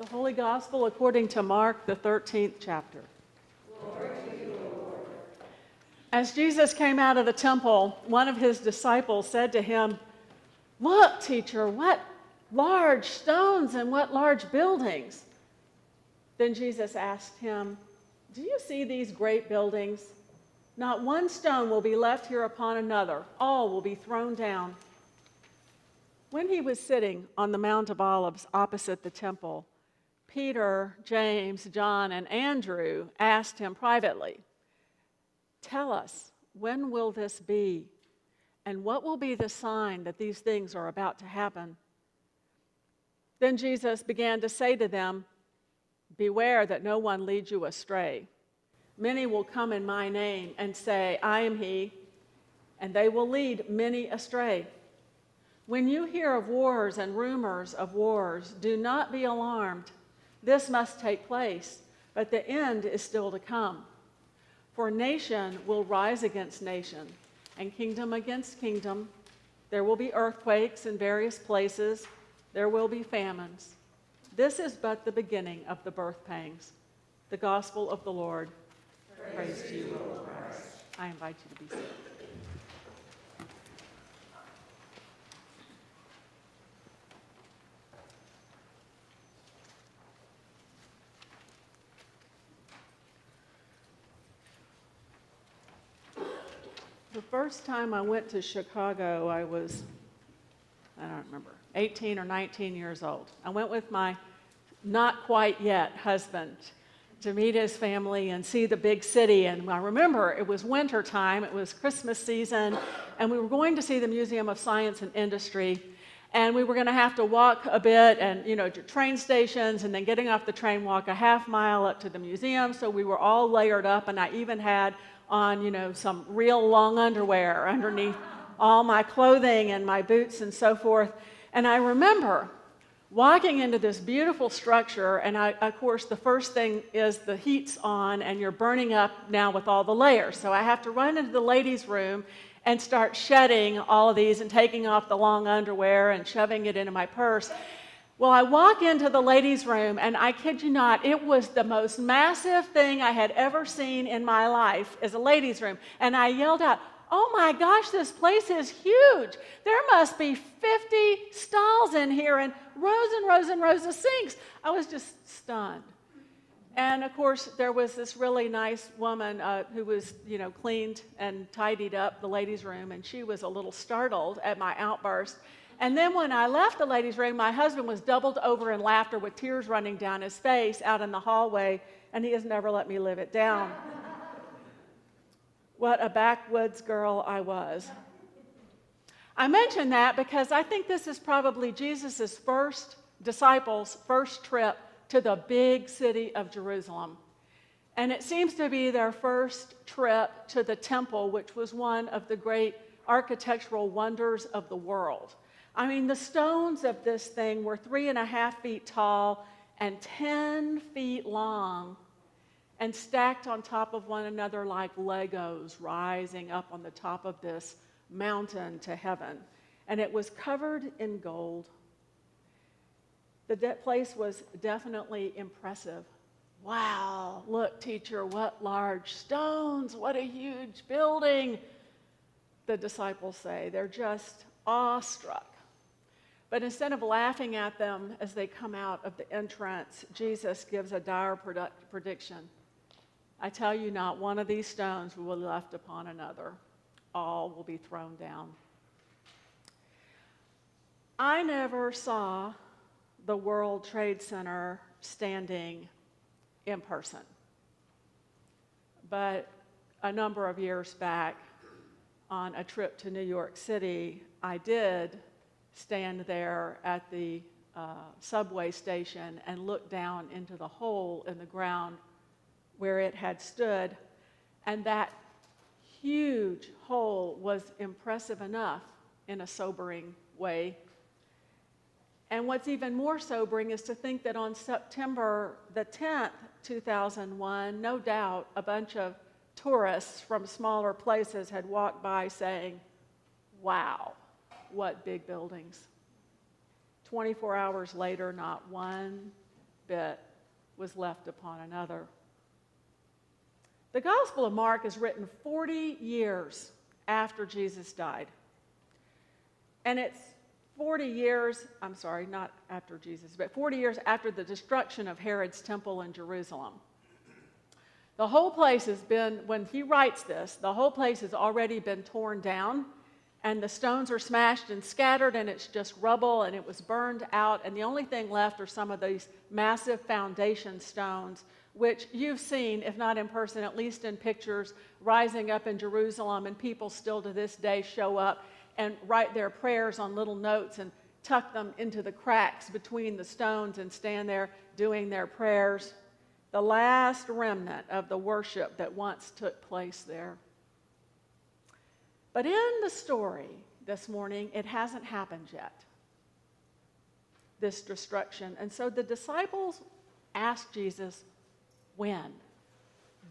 The Holy Gospel according to Mark, the 13th chapter. As Jesus came out of the temple, one of his disciples said to him, Look, teacher, what large stones and what large buildings. Then Jesus asked him, Do you see these great buildings? Not one stone will be left here upon another, all will be thrown down. When he was sitting on the Mount of Olives opposite the temple, Peter, James, John, and Andrew asked him privately, Tell us, when will this be? And what will be the sign that these things are about to happen? Then Jesus began to say to them, Beware that no one leads you astray. Many will come in my name and say, I am he, and they will lead many astray. When you hear of wars and rumors of wars, do not be alarmed. This must take place, but the end is still to come. For nation will rise against nation, and kingdom against kingdom. There will be earthquakes in various places, there will be famines. This is but the beginning of the birth pangs. The gospel of the Lord. Praise, Praise to you, Lord Christ. I invite you to be seated. The first time I went to Chicago, I was, I don't remember, 18 or 19 years old. I went with my not quite yet husband to meet his family and see the big city. And I remember it was winter time, it was Christmas season, and we were going to see the Museum of Science and Industry. And we were going to have to walk a bit and, you know, to train stations and then getting off the train, walk a half mile up to the museum. So we were all layered up, and I even had on, you know, some real long underwear underneath all my clothing and my boots and so forth. And I remember walking into this beautiful structure, and I, of course, the first thing is the heat's on, and you're burning up now with all the layers. So I have to run into the ladies' room and start shedding all of these and taking off the long underwear and shoving it into my purse. Well, I walk into the ladies' room, and I kid you not, it was the most massive thing I had ever seen in my life as a ladies' room. And I yelled out, oh my gosh, this place is huge. There must be 50 stalls in here and rows and rows and rows of sinks. I was just stunned. And of course, there was this really nice woman uh, who was, you know, cleaned and tidied up the ladies' room, and she was a little startled at my outburst. And then when I left the ladies' room, my husband was doubled over in laughter with tears running down his face out in the hallway, and he has never let me live it down. What a backwoods girl I was. I mention that because I think this is probably Jesus' first disciples' first trip to the big city of Jerusalem. And it seems to be their first trip to the temple, which was one of the great architectural wonders of the world. I mean, the stones of this thing were three and a half feet tall and 10 feet long and stacked on top of one another like Legos rising up on the top of this mountain to heaven. And it was covered in gold. The de- place was definitely impressive. Wow, look, teacher, what large stones, what a huge building, the disciples say. They're just awestruck. But instead of laughing at them as they come out of the entrance, Jesus gives a dire prediction. I tell you, not one of these stones will be left upon another. All will be thrown down. I never saw the World Trade Center standing in person. But a number of years back, on a trip to New York City, I did stand there at the uh, subway station and look down into the hole in the ground where it had stood, and that huge hole was impressive enough in a sobering way. And what's even more sobering is to think that on September the 10th, 2001, no doubt a bunch of tourists from smaller places had walked by saying, Wow, what big buildings. 24 hours later, not one bit was left upon another. The Gospel of Mark is written 40 years after Jesus died. And it's 40 years, I'm sorry, not after Jesus, but 40 years after the destruction of Herod's temple in Jerusalem. The whole place has been, when he writes this, the whole place has already been torn down, and the stones are smashed and scattered, and it's just rubble, and it was burned out, and the only thing left are some of these massive foundation stones, which you've seen, if not in person, at least in pictures, rising up in Jerusalem, and people still to this day show up and write their prayers on little notes and tuck them into the cracks between the stones and stand there doing their prayers the last remnant of the worship that once took place there. But in the story this morning, it hasn't happened yet, this destruction. And so the disciples asked Jesus, when?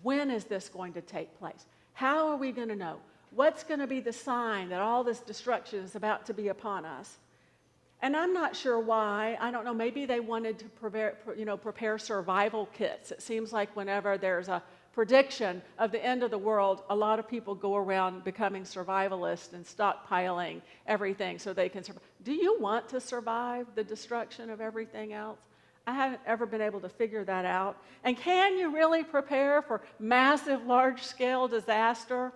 When is this going to take place? How are we going to know? What's going to be the sign that all this destruction is about to be upon us? And I'm not sure why. I don't know. Maybe they wanted to prepare, you know, prepare survival kits. It seems like whenever there's a prediction of the end of the world, a lot of people go around becoming survivalists and stockpiling everything so they can survive. Do you want to survive the destruction of everything else? I haven't ever been able to figure that out. And can you really prepare for massive, large scale disaster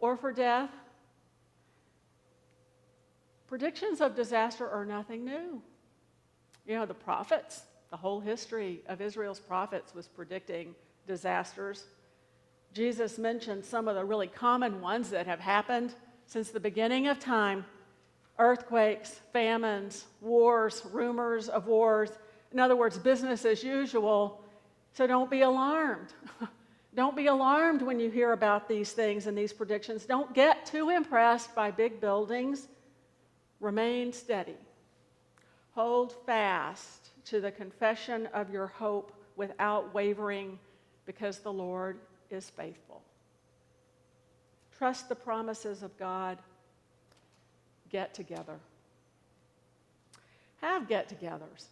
or for death? Predictions of disaster are nothing new. You know, the prophets, the whole history of Israel's prophets was predicting disasters. Jesus mentioned some of the really common ones that have happened since the beginning of time earthquakes, famines, wars, rumors of wars. In other words, business as usual. So don't be alarmed. don't be alarmed when you hear about these things and these predictions. Don't get too impressed by big buildings Remain steady. Hold fast to the confession of your hope without wavering because the Lord is faithful. Trust the promises of God. Get together. Have get togethers.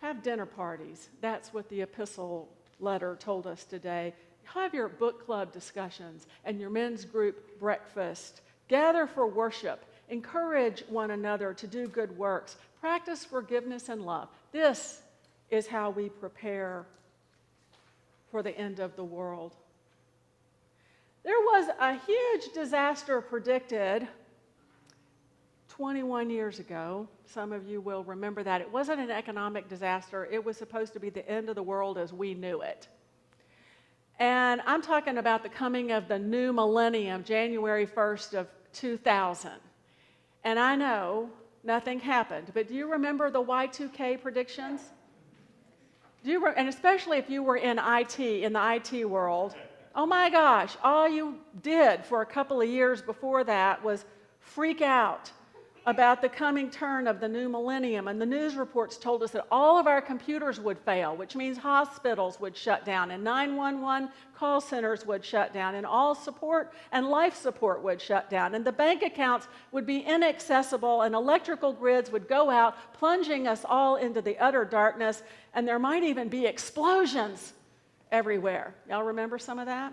Have dinner parties. That's what the epistle letter told us today. Have your book club discussions and your men's group breakfast. Gather for worship Encourage one another to do good works. Practice forgiveness and love. This is how we prepare for the end of the world. There was a huge disaster predicted 21 years ago. Some of you will remember that. It wasn't an economic disaster, it was supposed to be the end of the world as we knew it. And I'm talking about the coming of the new millennium, January 1st of 2000. And I know nothing happened, but do you remember the Y2K predictions? You and especially if you were in IT, in the IT world, oh my gosh, all you did for a couple of years before that was freak out about the coming turn of the new millennium, and the news reports told us that all of our computers would fail, which means hospitals would shut down, and 911 call centers would shut down, and all support and life support would shut down, and the bank accounts would be inaccessible, and electrical grids would go out, plunging us all into the utter darkness, and there might even be explosions everywhere. Y'all remember some of that?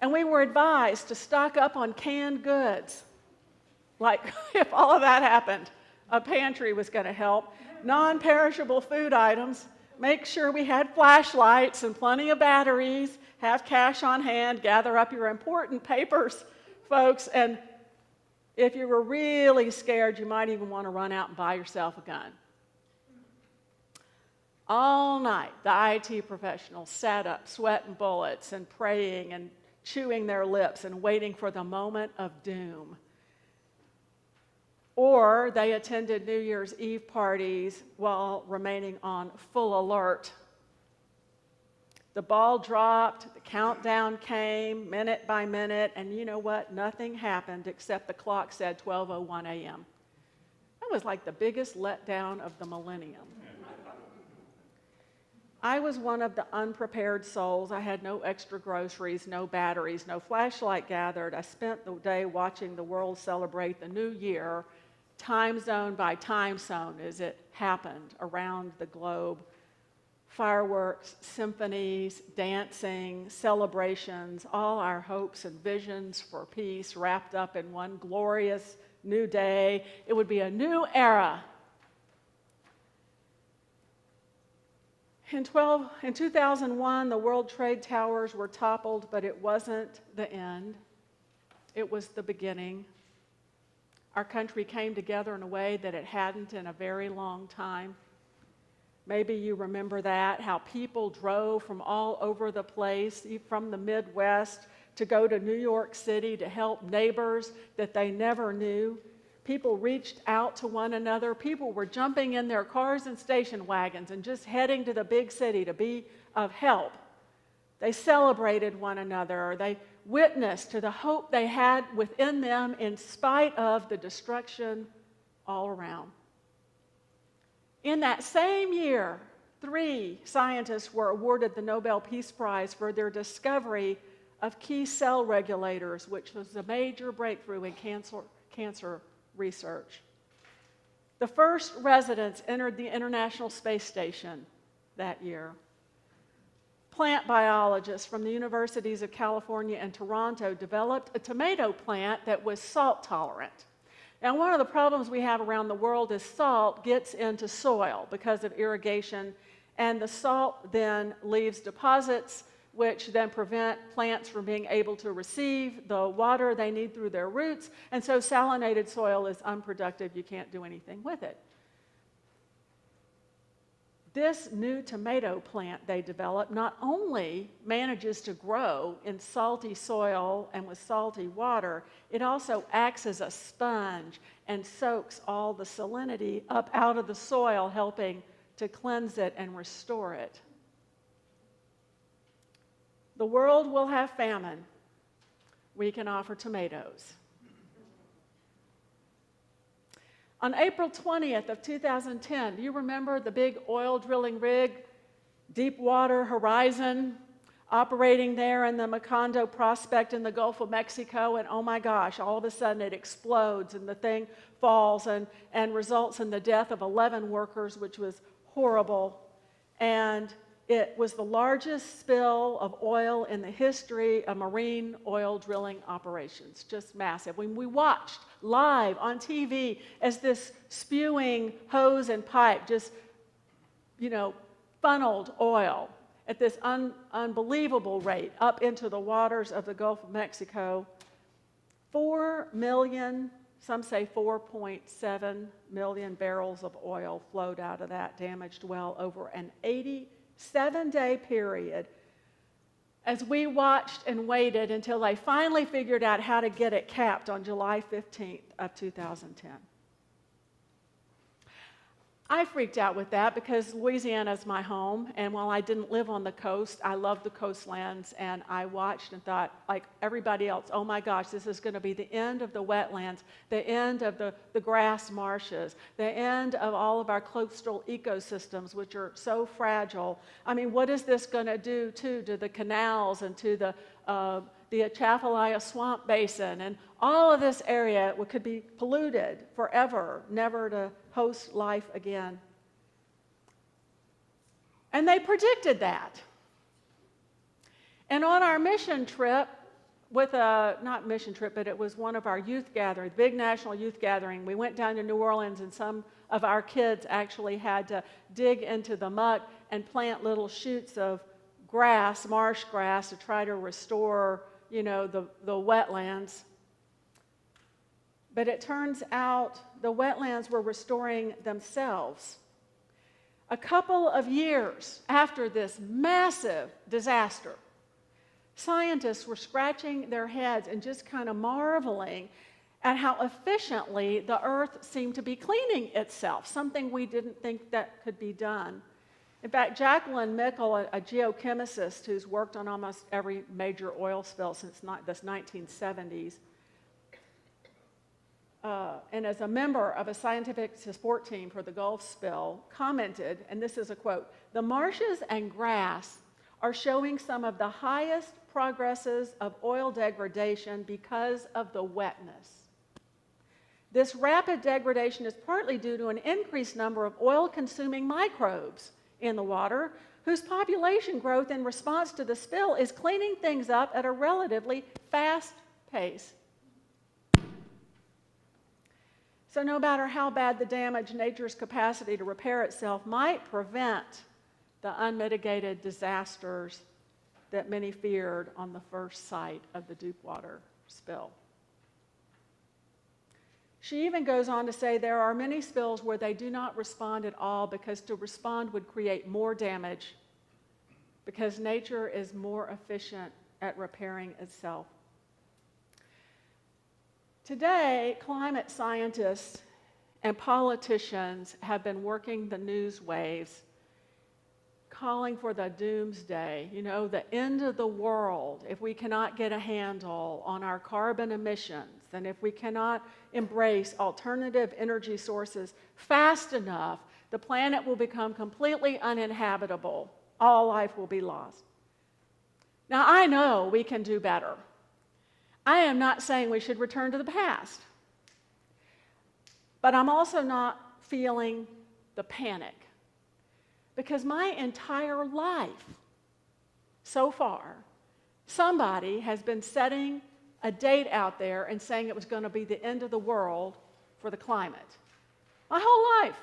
And we were advised to stock up on canned goods like, if all of that happened, a pantry was going to help. Non perishable food items, make sure we had flashlights and plenty of batteries, have cash on hand, gather up your important papers, folks, and if you were really scared, you might even want to run out and buy yourself a gun. All night, the IT professionals sat up, sweating bullets and praying and chewing their lips and waiting for the moment of doom or they attended New Year's Eve parties while remaining on full alert. The ball dropped, the countdown came minute by minute, and you know what? Nothing happened except the clock said 12:01 a.m. That was like the biggest letdown of the millennium. I was one of the unprepared souls. I had no extra groceries, no batteries, no flashlight gathered. I spent the day watching the world celebrate the new year time zone by time zone as it happened around the globe. Fireworks, symphonies, dancing, celebrations, all our hopes and visions for peace wrapped up in one glorious new day. It would be a new era. In, 12, in 2001, the World Trade Towers were toppled, but it wasn't the end. It was the beginning. Our country came together in a way that it hadn't in a very long time. Maybe you remember that, how people drove from all over the place, from the Midwest, to go to New York City to help neighbors that they never knew. People reached out to one another. People were jumping in their cars and station wagons and just heading to the big city to be of help. They celebrated one another. They witnessed to the hope they had within them in spite of the destruction all around. In that same year, three scientists were awarded the Nobel Peace Prize for their discovery of key cell regulators, which was a major breakthrough in cancer, cancer research. The first residents entered the International Space Station that year. Plant biologists from the universities of California and Toronto developed a tomato plant that was salt tolerant. Now, one of the problems we have around the world is salt gets into soil because of irrigation, and the salt then leaves deposits which then prevent plants from being able to receive the water they need through their roots. And so salinated soil is unproductive. You can't do anything with it. This new tomato plant they developed not only manages to grow in salty soil and with salty water, it also acts as a sponge and soaks all the salinity up out of the soil, helping to cleanse it and restore it. The world will have famine. We can offer tomatoes. On April 20th of 2010, do you remember the big oil drilling rig, Deepwater Horizon, operating there in the Macondo prospect in the Gulf of Mexico? And oh my gosh, all of a sudden it explodes and the thing falls and, and results in the death of 11 workers, which was horrible. And it was the largest spill of oil in the history of marine oil drilling operations, just massive. When we watched live on TV as this spewing hose and pipe just, you know, funneled oil at this un- unbelievable rate up into the waters of the Gulf of Mexico, 4 million, some say 4.7 million barrels of oil flowed out of that damaged well over an 80 seven day period as we watched and waited until they finally figured out how to get it capped on July 15th of 2010. I freaked out with that because Louisiana is my home, and while I didn't live on the coast, I loved the coastlands, and I watched and thought, like everybody else, oh my gosh, this is going to be the end of the wetlands, the end of the, the grass marshes, the end of all of our coastal ecosystems, which are so fragile. I mean, what is this going to do, too, to the canals and to the uh, the Atchafalaya Swamp Basin, and all of this area could be polluted forever, never to host life again. And they predicted that. And on our mission trip, with a not mission trip, but it was one of our youth gatherings, big national youth gathering. We went down to New Orleans, and some of our kids actually had to dig into the muck and plant little shoots of grass, marsh grass, to try to restore you know, the, the wetlands. But it turns out the wetlands were restoring themselves. A couple of years after this massive disaster, scientists were scratching their heads and just kind of marveling at how efficiently the earth seemed to be cleaning itself, something we didn't think that could be done. In fact, Jacqueline Michel, a, a geochemist who's worked on almost every major oil spill since not, the 1970s, uh, and as a member of a scientific support team for the Gulf spill, commented, and this is a quote The marshes and grass are showing some of the highest progresses of oil degradation because of the wetness. This rapid degradation is partly due to an increased number of oil consuming microbes in the water, whose population growth in response to the spill is cleaning things up at a relatively fast pace. So, no matter how bad the damage, nature's capacity to repair itself might prevent the unmitigated disasters that many feared on the first sight of the Deepwater spill. She even goes on to say there are many spills where they do not respond at all because to respond would create more damage because nature is more efficient at repairing itself. Today, climate scientists and politicians have been working the news waves calling for the doomsday, you know, the end of the world if we cannot get a handle on our carbon emissions and if we cannot embrace alternative energy sources fast enough, the planet will become completely uninhabitable. All life will be lost. Now, I know we can do better. I am not saying we should return to the past, but I'm also not feeling the panic because my entire life, so far, somebody has been setting a date out there and saying it was going to be the end of the world for the climate. My whole life.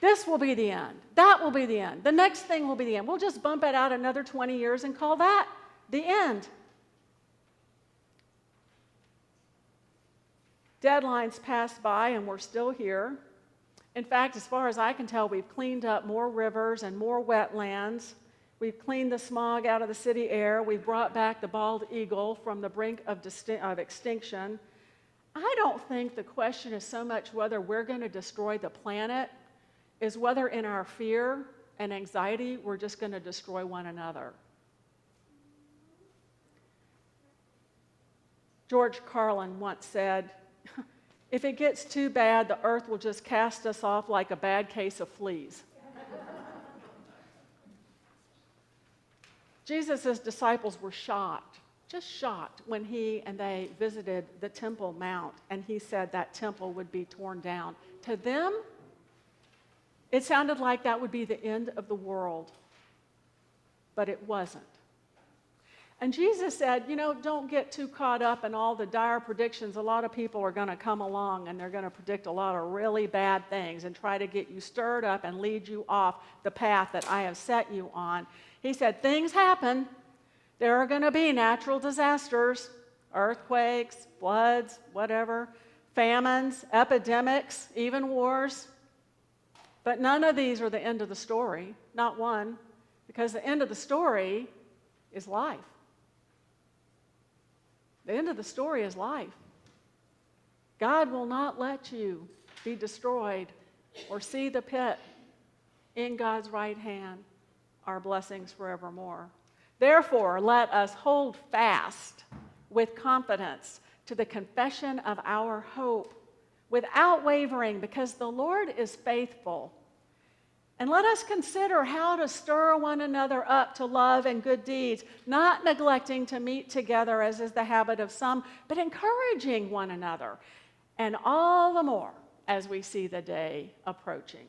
This will be the end. That will be the end. The next thing will be the end. We'll just bump it out another 20 years and call that the end. Deadlines passed by and we're still here. In fact, as far as I can tell, we've cleaned up more rivers and more wetlands. We've cleaned the smog out of the city air. We've brought back the bald eagle from the brink of, disti- of extinction. I don't think the question is so much whether we're going to destroy the planet, is whether in our fear and anxiety we're just going to destroy one another. George Carlin once said, if it gets too bad, the earth will just cast us off like a bad case of fleas. Jesus' disciples were shocked, just shocked, when he and they visited the Temple Mount and he said that temple would be torn down. To them, it sounded like that would be the end of the world, but it wasn't. And Jesus said, you know, don't get too caught up in all the dire predictions. A lot of people are going to come along and they're going to predict a lot of really bad things and try to get you stirred up and lead you off the path that I have set you on. He said, things happen. There are going to be natural disasters, earthquakes, floods, whatever, famines, epidemics, even wars. But none of these are the end of the story, not one, because the end of the story is life. The end of the story is life. God will not let you be destroyed or see the pit. In God's right hand are blessings forevermore. Therefore, let us hold fast with confidence to the confession of our hope without wavering, because the Lord is faithful and let us consider how to stir one another up to love and good deeds, not neglecting to meet together as is the habit of some, but encouraging one another, and all the more as we see the day approaching.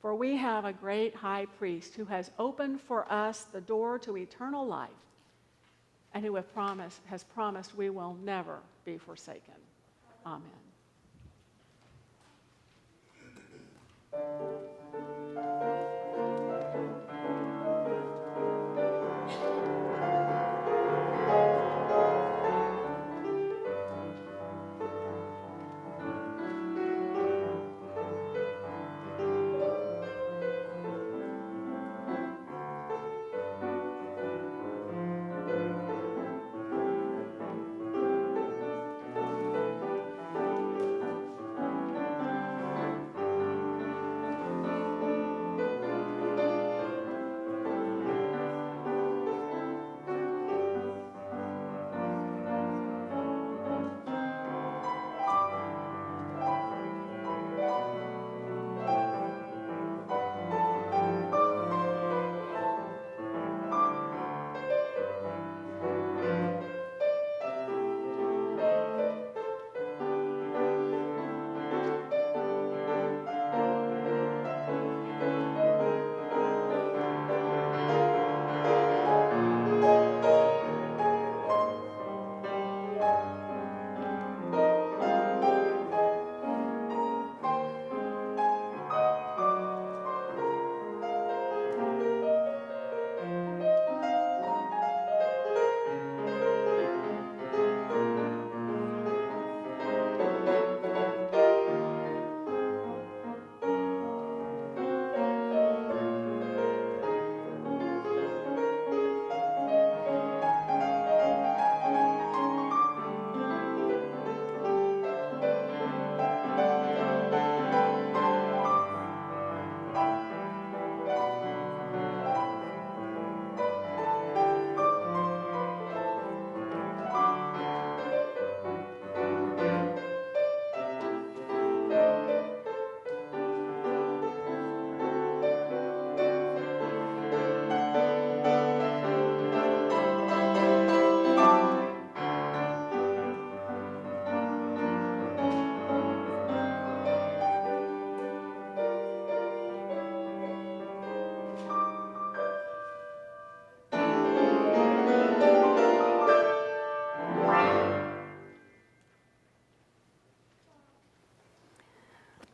For we have a great high priest who has opened for us the door to eternal life and who promised, has promised we will never be forsaken. Amen. Amen.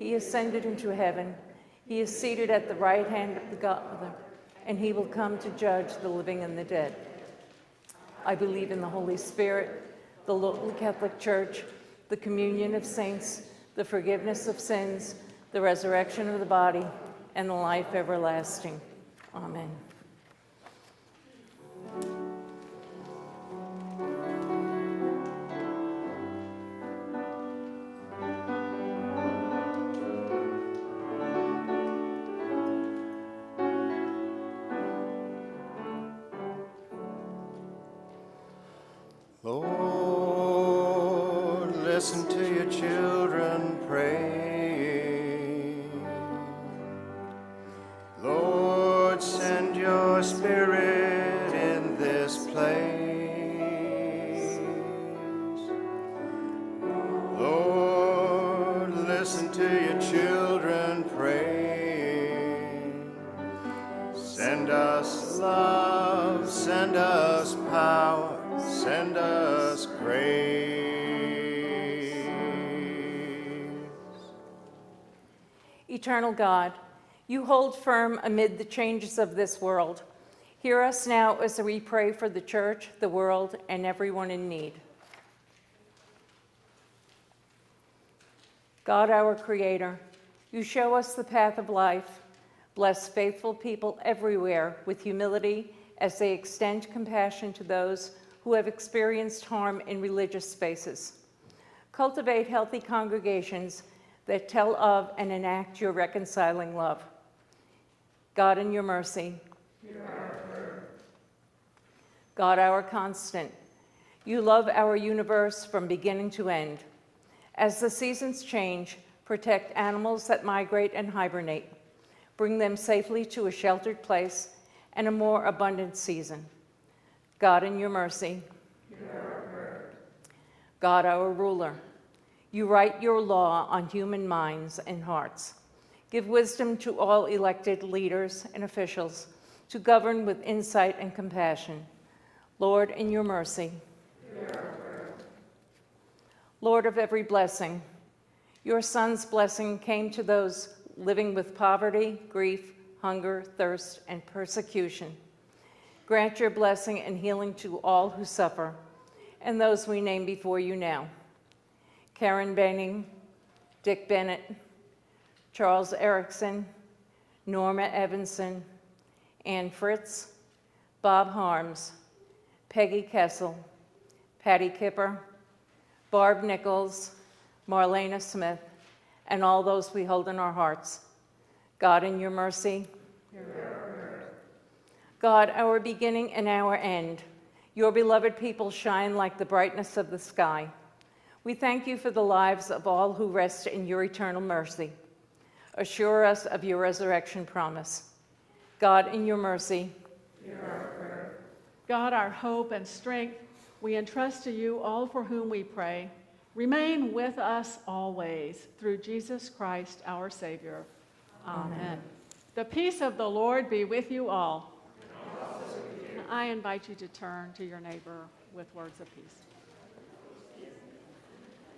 He ascended into heaven. He is seated at the right hand of the Father, and he will come to judge the living and the dead. I believe in the Holy Spirit, the local Catholic Church, the communion of saints, the forgiveness of sins, the resurrection of the body, and the life everlasting. Amen. Listen to your children pray. Eternal God, you hold firm amid the changes of this world. Hear us now as we pray for the church, the world, and everyone in need. God, our Creator, you show us the path of life. Bless faithful people everywhere with humility as they extend compassion to those who have experienced harm in religious spaces. Cultivate healthy congregations that tell of and enact your reconciling love. God, in your mercy. God, our constant. You love our universe from beginning to end. As the seasons change, protect animals that migrate and hibernate. Bring them safely to a sheltered place and a more abundant season. God, in your mercy. God, our ruler. You write your law on human minds and hearts. Give wisdom to all elected leaders and officials to govern with insight and compassion. Lord, in your mercy. Lord of every blessing, your Son's blessing came to those living with poverty, grief, hunger, thirst, and persecution. Grant your blessing and healing to all who suffer, and those we name before you now. Karen Benning, Dick Bennett, Charles Erickson, Norma Evanson, Ann Fritz, Bob Harms, Peggy Kessel, Patty Kipper, Barb Nichols, Marlena Smith, and all those we hold in our hearts. God, in your mercy. God, our beginning and our end, your beloved people shine like the brightness of the sky. We thank you for the lives of all who rest in your eternal mercy. Assure us of your resurrection promise. God, in your mercy. God, our hope and strength, we entrust to you all for whom we pray. Remain with us always through Jesus Christ, our Savior. Amen. The peace of the Lord be with you all. I invite you to turn to your neighbor with words of peace.